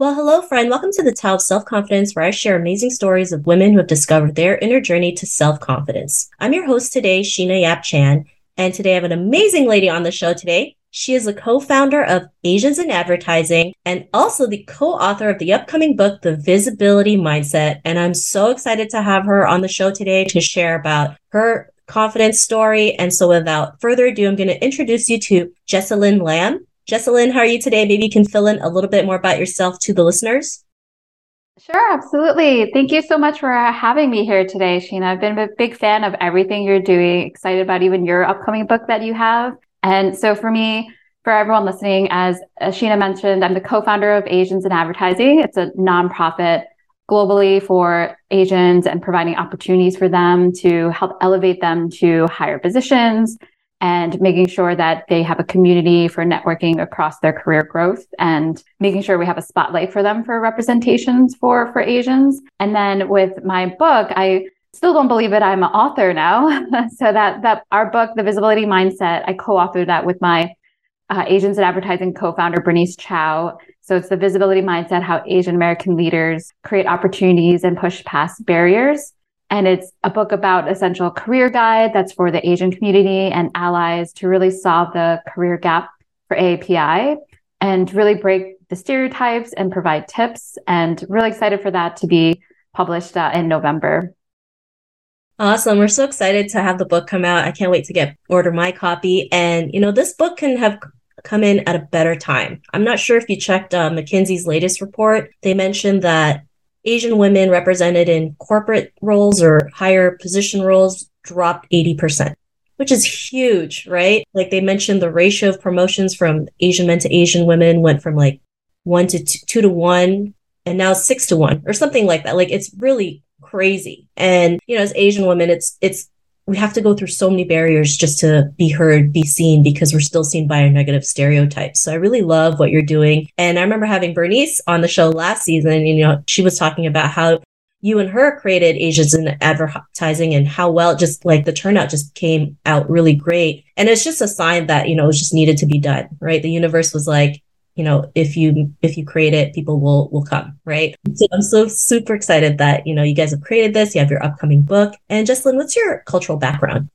Well, hello, friend. Welcome to the Tao of Self Confidence, where I share amazing stories of women who have discovered their inner journey to self confidence. I'm your host today, Sheena Yap Chan, and today I have an amazing lady on the show today. She is the co founder of Asians in Advertising and also the co author of the upcoming book, The Visibility Mindset. And I'm so excited to have her on the show today to share about her confidence story. And so without further ado, I'm going to introduce you to Jessalyn Lam. Jessalyn, how are you today? Maybe you can fill in a little bit more about yourself to the listeners. Sure, absolutely. Thank you so much for uh, having me here today, Sheena. I've been a big fan of everything you're doing, excited about even your upcoming book that you have. And so for me, for everyone listening, as Sheena mentioned, I'm the co-founder of Asians in Advertising. It's a nonprofit globally for Asians and providing opportunities for them to help elevate them to higher positions and making sure that they have a community for networking across their career growth and making sure we have a spotlight for them for representations for for Asians. And then with my book, I still don't believe it. I'm an author now. so that that our book, The Visibility Mindset, I co-authored that with my uh, Asians in Advertising co-founder Bernice Chow. So it's the visibility mindset, how Asian American leaders create opportunities and push past barriers. And it's a book about essential career guide that's for the Asian community and allies to really solve the career gap for AAPI and really break the stereotypes and provide tips. And really excited for that to be published uh, in November. Awesome. We're so excited to have the book come out. I can't wait to get order my copy. And, you know, this book can have come in at a better time. I'm not sure if you checked uh, McKinsey's latest report. They mentioned that Asian women represented in corporate roles or higher position roles dropped 80%, which is huge, right? Like they mentioned the ratio of promotions from Asian men to Asian women went from like one to two, two to one and now six to one or something like that. Like it's really crazy. And, you know, as Asian women, it's, it's we have to go through so many barriers just to be heard, be seen, because we're still seen by our negative stereotypes. So I really love what you're doing. And I remember having Bernice on the show last season, you know, she was talking about how you and her created Asians in advertising and how well just like the turnout just came out really great. And it's just a sign that, you know, it just needed to be done, right? The universe was like, you know if you if you create it people will will come right so i'm so super excited that you know you guys have created this you have your upcoming book and Jessalyn what's your cultural background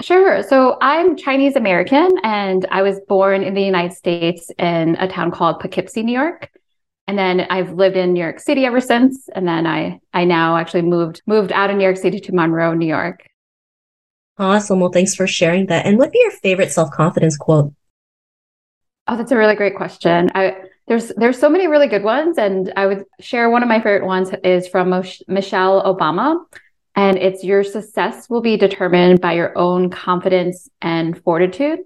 Sure. So I'm Chinese American and I was born in the United States in a town called Poughkeepsie, New York. And then I've lived in New York City ever since. And then I I now actually moved moved out of New York City to Monroe, New York. Awesome. Well, thanks for sharing that. And what be your favorite self-confidence quote? Oh, that's a really great question. I, there's there's so many really good ones, and I would share one of my favorite ones is from Michelle Obama, and it's your success will be determined by your own confidence and fortitude.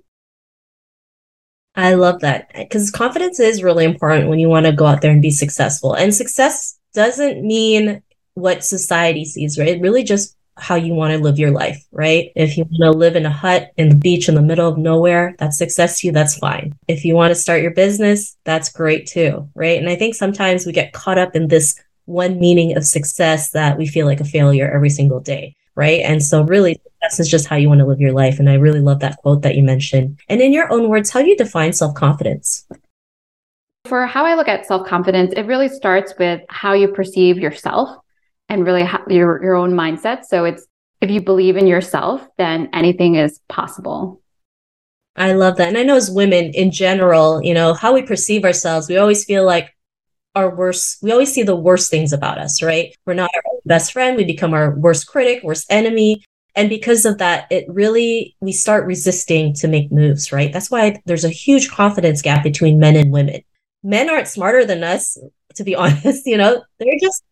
I love that because confidence is really important when you want to go out there and be successful. And success doesn't mean what society sees, right? It really just how you want to live your life, right? If you want to live in a hut in the beach in the middle of nowhere, that's success to you, that's fine. If you want to start your business, that's great too, right? And I think sometimes we get caught up in this one meaning of success that we feel like a failure every single day, right? And so really success is just how you want to live your life. And I really love that quote that you mentioned. And in your own words, how do you define self-confidence? For how I look at self-confidence, it really starts with how you perceive yourself and really ha- your your own mindset. So it's if you believe in yourself, then anything is possible. I love that. And I know as women in general, you know, how we perceive ourselves, we always feel like our worst, we always see the worst things about us, right? We're not our best friend. We become our worst critic, worst enemy. And because of that, it really, we start resisting to make moves, right? That's why there's a huge confidence gap between men and women. Men aren't smarter than us, to be honest. You know, they're just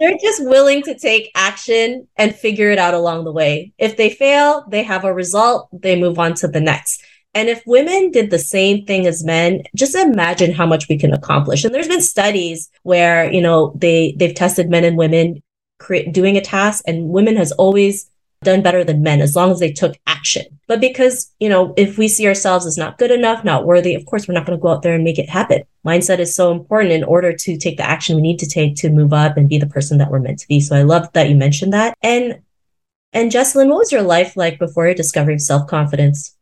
they're just willing to take action and figure it out along the way. If they fail, they have a result, they move on to the next. And if women did the same thing as men, just imagine how much we can accomplish. And there's been studies where, you know, they they've tested men and women cre- doing a task and women has always done better than men as long as they took action. But because, you know, if we see ourselves as not good enough, not worthy, of course, we're not going to go out there and make it happen. Mindset is so important in order to take the action we need to take to move up and be the person that we're meant to be. So I love that you mentioned that. And and Jessalyn, what was your life like before your discovery of self-confidence?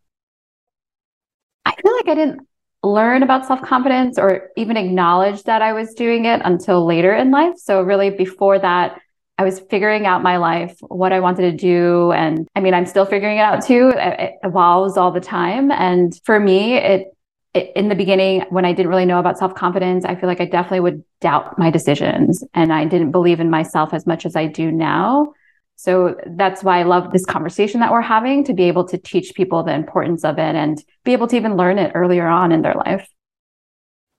I feel like I didn't learn about self confidence or even acknowledge that I was doing it until later in life. So, really, before that, I was figuring out my life, what I wanted to do. And I mean, I'm still figuring it out too. It evolves all the time. And for me, it, it in the beginning, when I didn't really know about self confidence, I feel like I definitely would doubt my decisions and I didn't believe in myself as much as I do now. So that's why I love this conversation that we're having to be able to teach people the importance of it and be able to even learn it earlier on in their life.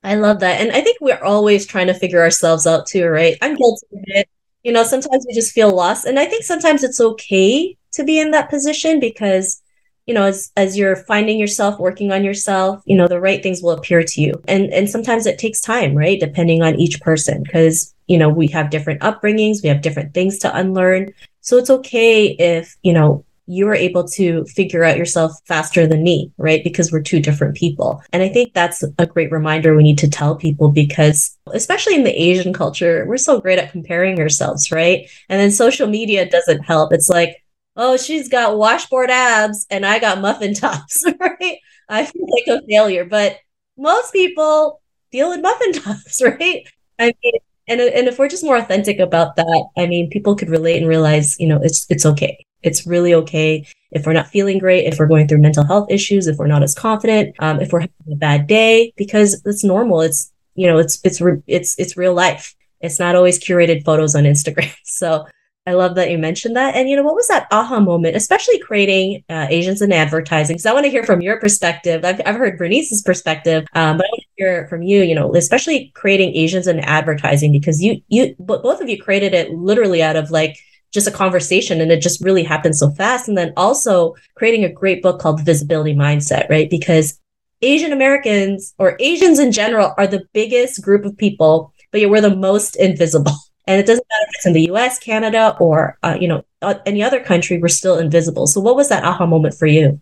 I love that. And I think we're always trying to figure ourselves out too, right? I'm guilty of it. You know, sometimes we just feel lost. And I think sometimes it's okay to be in that position because, you know, as as you're finding yourself, working on yourself, you know, the right things will appear to you. And and sometimes it takes time, right? Depending on each person. Because, you know, we have different upbringings, we have different things to unlearn. So it's okay if, you know, you are able to figure out yourself faster than me, right? Because we're two different people. And I think that's a great reminder we need to tell people because, especially in the Asian culture, we're so great at comparing ourselves, right? And then social media doesn't help. It's like, oh, she's got washboard abs and I got muffin tops, right? I feel like a failure. But most people deal with muffin tops, right? I mean, and and if we're just more authentic about that i mean people could relate and realize you know it's it's okay it's really okay if we're not feeling great if we're going through mental health issues if we're not as confident um, if we're having a bad day because it's normal it's you know it's it's it's it's real life it's not always curated photos on instagram so I love that you mentioned that. And you know, what was that aha moment, especially creating uh, Asians in advertising? Because I want to hear from your perspective. I've, I've heard Bernice's perspective, um, but I want to hear from you. You know, especially creating Asians in advertising because you you both of you created it literally out of like just a conversation and it just really happened so fast. And then also creating a great book called Visibility Mindset, right? Because Asian Americans or Asians in general are the biggest group of people, but yet we're the most invisible. And it doesn't matter if it's in the US, Canada, or, uh, you know, uh, any other country, we're still invisible. So what was that aha moment for you?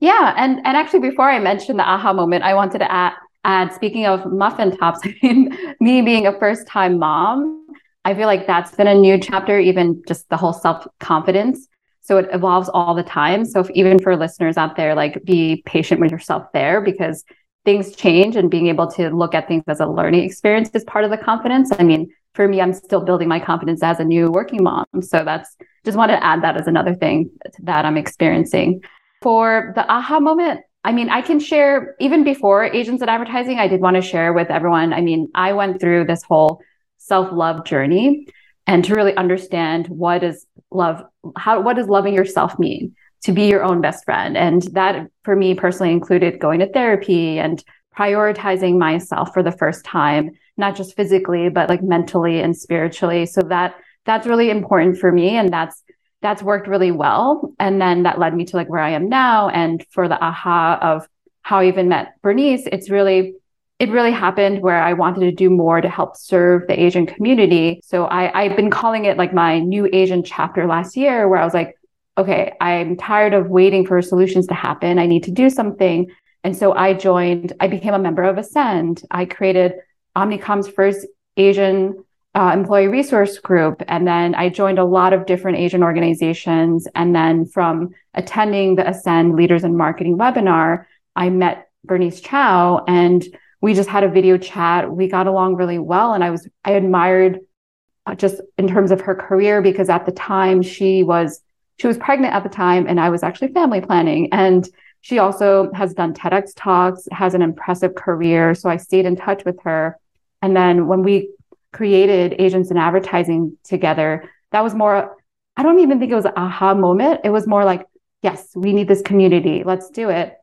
Yeah. And, and actually, before I mentioned the aha moment, I wanted to add, add speaking of muffin tops, I mean, me being a first time mom, I feel like that's been a new chapter, even just the whole self confidence. So it evolves all the time. So if, even for listeners out there, like be patient with yourself there because things change and being able to look at things as a learning experience is part of the confidence. I mean, for me, I'm still building my confidence as a new working mom. So that's just want to add that as another thing that I'm experiencing. For the aha moment, I mean, I can share even before Asians in Advertising, I did want to share with everyone. I mean, I went through this whole self love journey and to really understand what is love, how, what does loving yourself mean? To be your own best friend. And that for me personally included going to therapy and prioritizing myself for the first time not just physically, but like mentally and spiritually. So that that's really important for me. And that's that's worked really well. And then that led me to like where I am now. And for the aha of how I even met Bernice, it's really it really happened where I wanted to do more to help serve the Asian community. So I, I've been calling it like my new Asian chapter last year, where I was like, okay, I'm tired of waiting for solutions to happen. I need to do something. And so I joined, I became a member of Ascend. I created Omnicom's first Asian uh, employee resource group. And then I joined a lot of different Asian organizations. And then from attending the Ascend Leaders in Marketing webinar, I met Bernice Chow and we just had a video chat. We got along really well. And I was, I admired uh, just in terms of her career because at the time she was, she was pregnant at the time and I was actually family planning. And she also has done TEDx talks, has an impressive career. So I stayed in touch with her and then when we created Asians in Advertising together, that was more, I don't even think it was an aha moment. It was more like, yes, we need this community. Let's do it.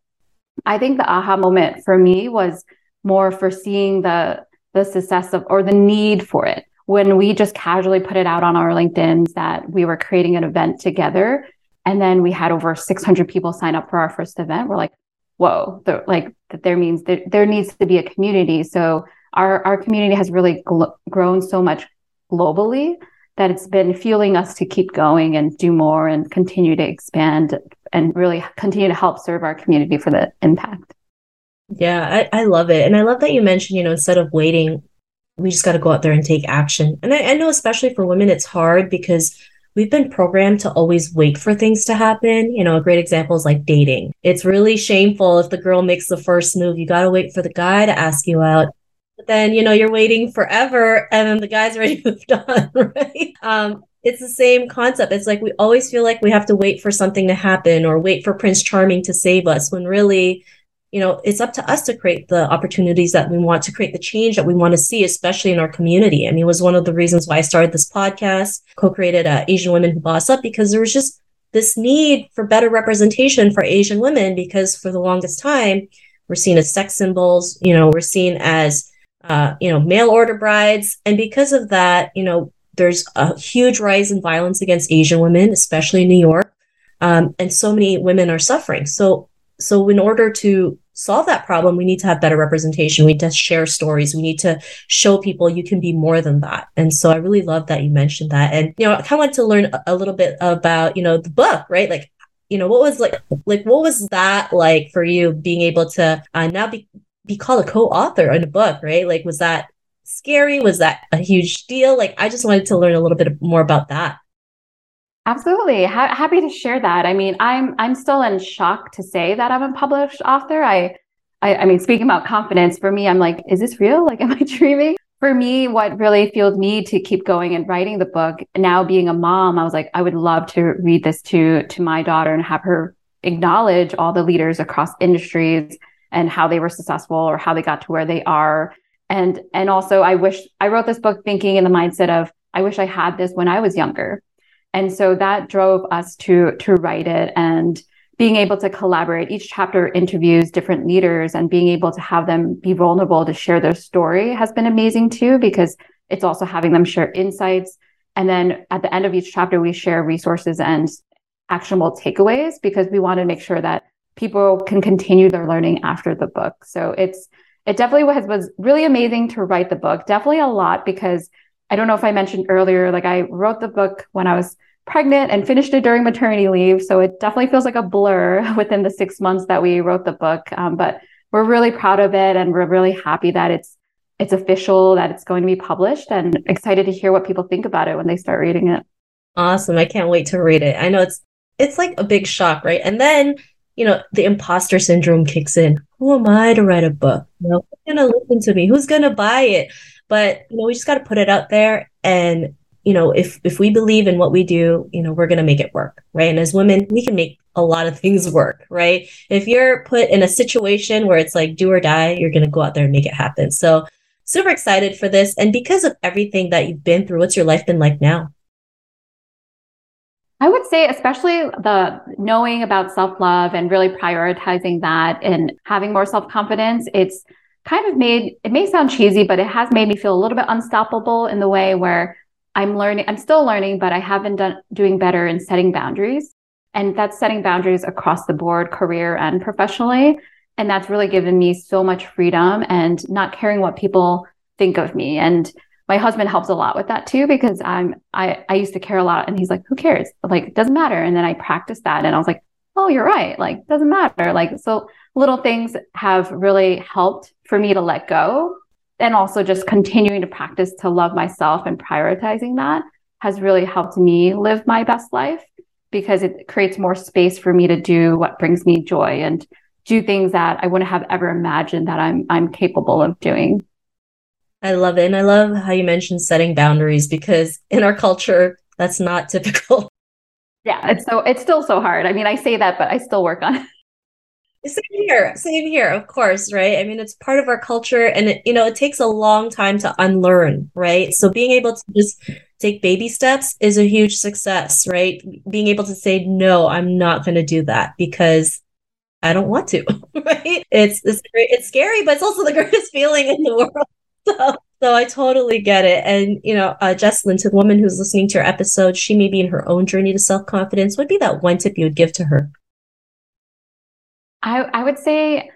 I think the aha moment for me was more for seeing the the success of or the need for it when we just casually put it out on our LinkedIn's that we were creating an event together. And then we had over 600 people sign up for our first event. We're like, whoa, like that there means that there needs to be a community. So our, our community has really gl- grown so much globally that it's been fueling us to keep going and do more and continue to expand and really continue to help serve our community for the impact. Yeah, I, I love it. And I love that you mentioned, you know, instead of waiting, we just got to go out there and take action. And I, I know, especially for women, it's hard because we've been programmed to always wait for things to happen. You know, a great example is like dating. It's really shameful if the girl makes the first move. You got to wait for the guy to ask you out. But then, you know, you're waiting forever and then the guy's already moved on, right? Um, it's the same concept. It's like we always feel like we have to wait for something to happen or wait for Prince Charming to save us when really, you know, it's up to us to create the opportunities that we want to create the change that we want to see, especially in our community. I mean, it was one of the reasons why I started this podcast, co-created uh, Asian Women Who Boss Up, because there was just this need for better representation for Asian women, because for the longest time, we're seen as sex symbols, you know, we're seen as, uh, you know, mail order brides. And because of that, you know, there's a huge rise in violence against Asian women, especially in New York, um, and so many women are suffering. So, so in order to solve that problem, we need to have better representation. We need to share stories. We need to show people you can be more than that. And so, I really love that you mentioned that. And you know, I kind of want to learn a little bit about you know the book, right? Like, you know, what was like like what was that like for you being able to uh, now be be called a co-author in a book, right? Like, was that scary? Was that a huge deal? Like, I just wanted to learn a little bit more about that. Absolutely. Ha- happy to share that. I mean, I'm I'm still in shock to say that I'm a published author. I, I I mean, speaking about confidence, for me, I'm like, is this real? Like, am I dreaming? For me, what really fueled me to keep going and writing the book, now being a mom, I was like, I would love to read this to to my daughter and have her acknowledge all the leaders across industries and how they were successful or how they got to where they are and and also i wish i wrote this book thinking in the mindset of i wish i had this when i was younger and so that drove us to to write it and being able to collaborate. Each chapter interviews different leaders and being able to have them be vulnerable to share their story has been amazing too because it's also having them share insights. And then at the end of each chapter we share resources and actionable takeaways because we want to make sure that people can continue their learning after the book. So it's it definitely was was really amazing to write the book. Definitely a lot because I don't know if I mentioned earlier, like I wrote the book when I was pregnant and finished it during maternity leave. So it definitely feels like a blur within the six months that we wrote the book. Um, but we're really proud of it and we're really happy that it's it's official, that it's going to be published and excited to hear what people think about it when they start reading it. Awesome. I can't wait to read it. I know it's it's like a big shock, right? And then you know, the imposter syndrome kicks in. Who am I to write a book? You know, who's gonna listen to me? Who's gonna buy it? But you know, we just got to put it out there, and you know, if if we believe in what we do, you know, we're gonna make it work, right? And as women, we can make a lot of things work, right? If you're put in a situation where it's like do or die, you're gonna go out there and make it happen. So, super excited for this, and because of everything that you've been through, what's your life been like now? I would say, especially the knowing about self love and really prioritizing that and having more self confidence, it's kind of made it may sound cheesy, but it has made me feel a little bit unstoppable in the way where I'm learning, I'm still learning, but I have been done, doing better in setting boundaries. And that's setting boundaries across the board, career and professionally. And that's really given me so much freedom and not caring what people think of me. And my husband helps a lot with that too because I'm I I used to care a lot and he's like who cares like it doesn't matter and then I practiced that and I was like oh you're right like doesn't matter like so little things have really helped for me to let go and also just continuing to practice to love myself and prioritizing that has really helped me live my best life because it creates more space for me to do what brings me joy and do things that I wouldn't have ever imagined that I'm I'm capable of doing. I love it. And I love how you mentioned setting boundaries because in our culture, that's not typical. Yeah, it's so it's still so hard. I mean, I say that, but I still work on it. Same here, same here, of course, right? I mean, it's part of our culture, and it, you know, it takes a long time to unlearn, right? So being able to just take baby steps is a huge success, right? Being able to say no, I'm not going to do that because I don't want to, right? It's it's it's scary, but it's also the greatest feeling in the world. so, so I totally get it. And, you know, uh, Jessalyn, to the woman who's listening to your episode, she may be in her own journey to self confidence. What would be that one tip you would give to her? I, I would say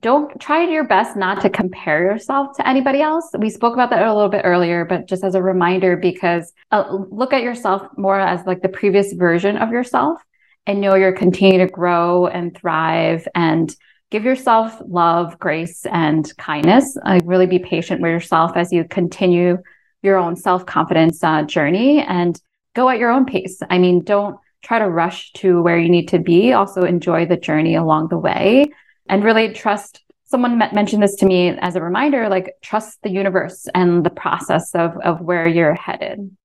don't try your best not to compare yourself to anybody else. We spoke about that a little bit earlier, but just as a reminder, because uh, look at yourself more as like the previous version of yourself and know you're continuing to grow and thrive and give yourself love, grace, and kindness. Uh, really be patient with yourself as you continue your own self confidence uh, journey and go at your own pace. I mean, don't try to rush to where you need to be. Also, enjoy the journey along the way and really trust. Someone mentioned this to me as a reminder like, trust the universe and the process of, of where you're headed.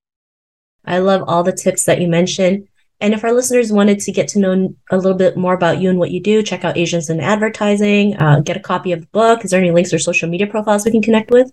I love all the tips that you mentioned. And if our listeners wanted to get to know a little bit more about you and what you do, check out Asians in Advertising, uh, get a copy of the book. Is there any links or social media profiles we can connect with?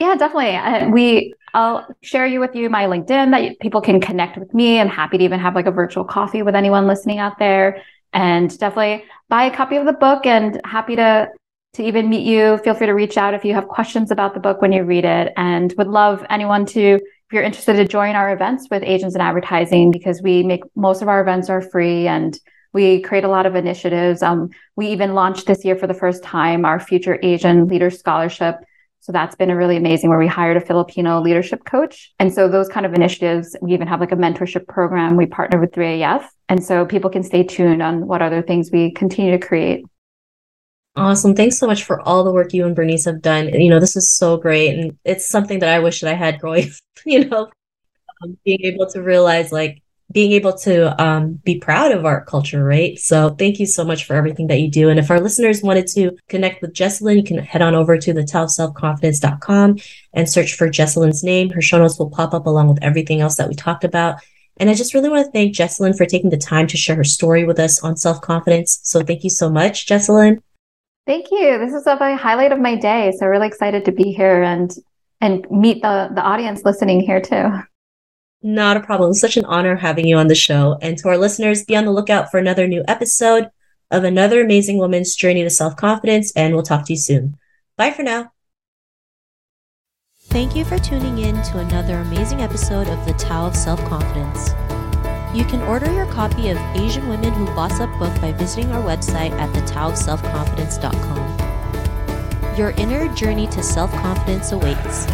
Yeah, definitely. Uh, we I'll share you with you my LinkedIn that people can connect with me. I'm happy to even have like a virtual coffee with anyone listening out there. And definitely buy a copy of the book and happy to to even meet you. Feel free to reach out if you have questions about the book when you read it. And would love anyone to if you're interested to join our events with Asians and Advertising, because we make most of our events are free and we create a lot of initiatives. Um, we even launched this year for the first time our Future Asian Leader Scholarship. So that's been a really amazing where we hired a Filipino leadership coach. And so those kind of initiatives, we even have like a mentorship program. We partner with 3AF. And so people can stay tuned on what other things we continue to create. Awesome. Thanks so much for all the work you and Bernice have done. You know, this is so great. And it's something that I wish that I had growing, you know, um, being able to realize like being able to um, be proud of our culture, right? So thank you so much for everything that you do. And if our listeners wanted to connect with Jessalyn, you can head on over to the selfconfidence.com and search for Jessalyn's name. Her show notes will pop up along with everything else that we talked about. And I just really want to thank Jessalyn for taking the time to share her story with us on self confidence. So thank you so much, Jessalyn. Thank you. This is a highlight of my day. So really excited to be here and and meet the the audience listening here too. Not a problem. Such an honor having you on the show. And to our listeners, be on the lookout for another new episode of another amazing woman's journey to self confidence. And we'll talk to you soon. Bye for now. Thank you for tuning in to another amazing episode of The Tao of Self Confidence. You can order your copy of Asian Women Who Boss Up book by visiting our website at thetaoofselfconfidence.com. Your inner journey to self confidence awaits.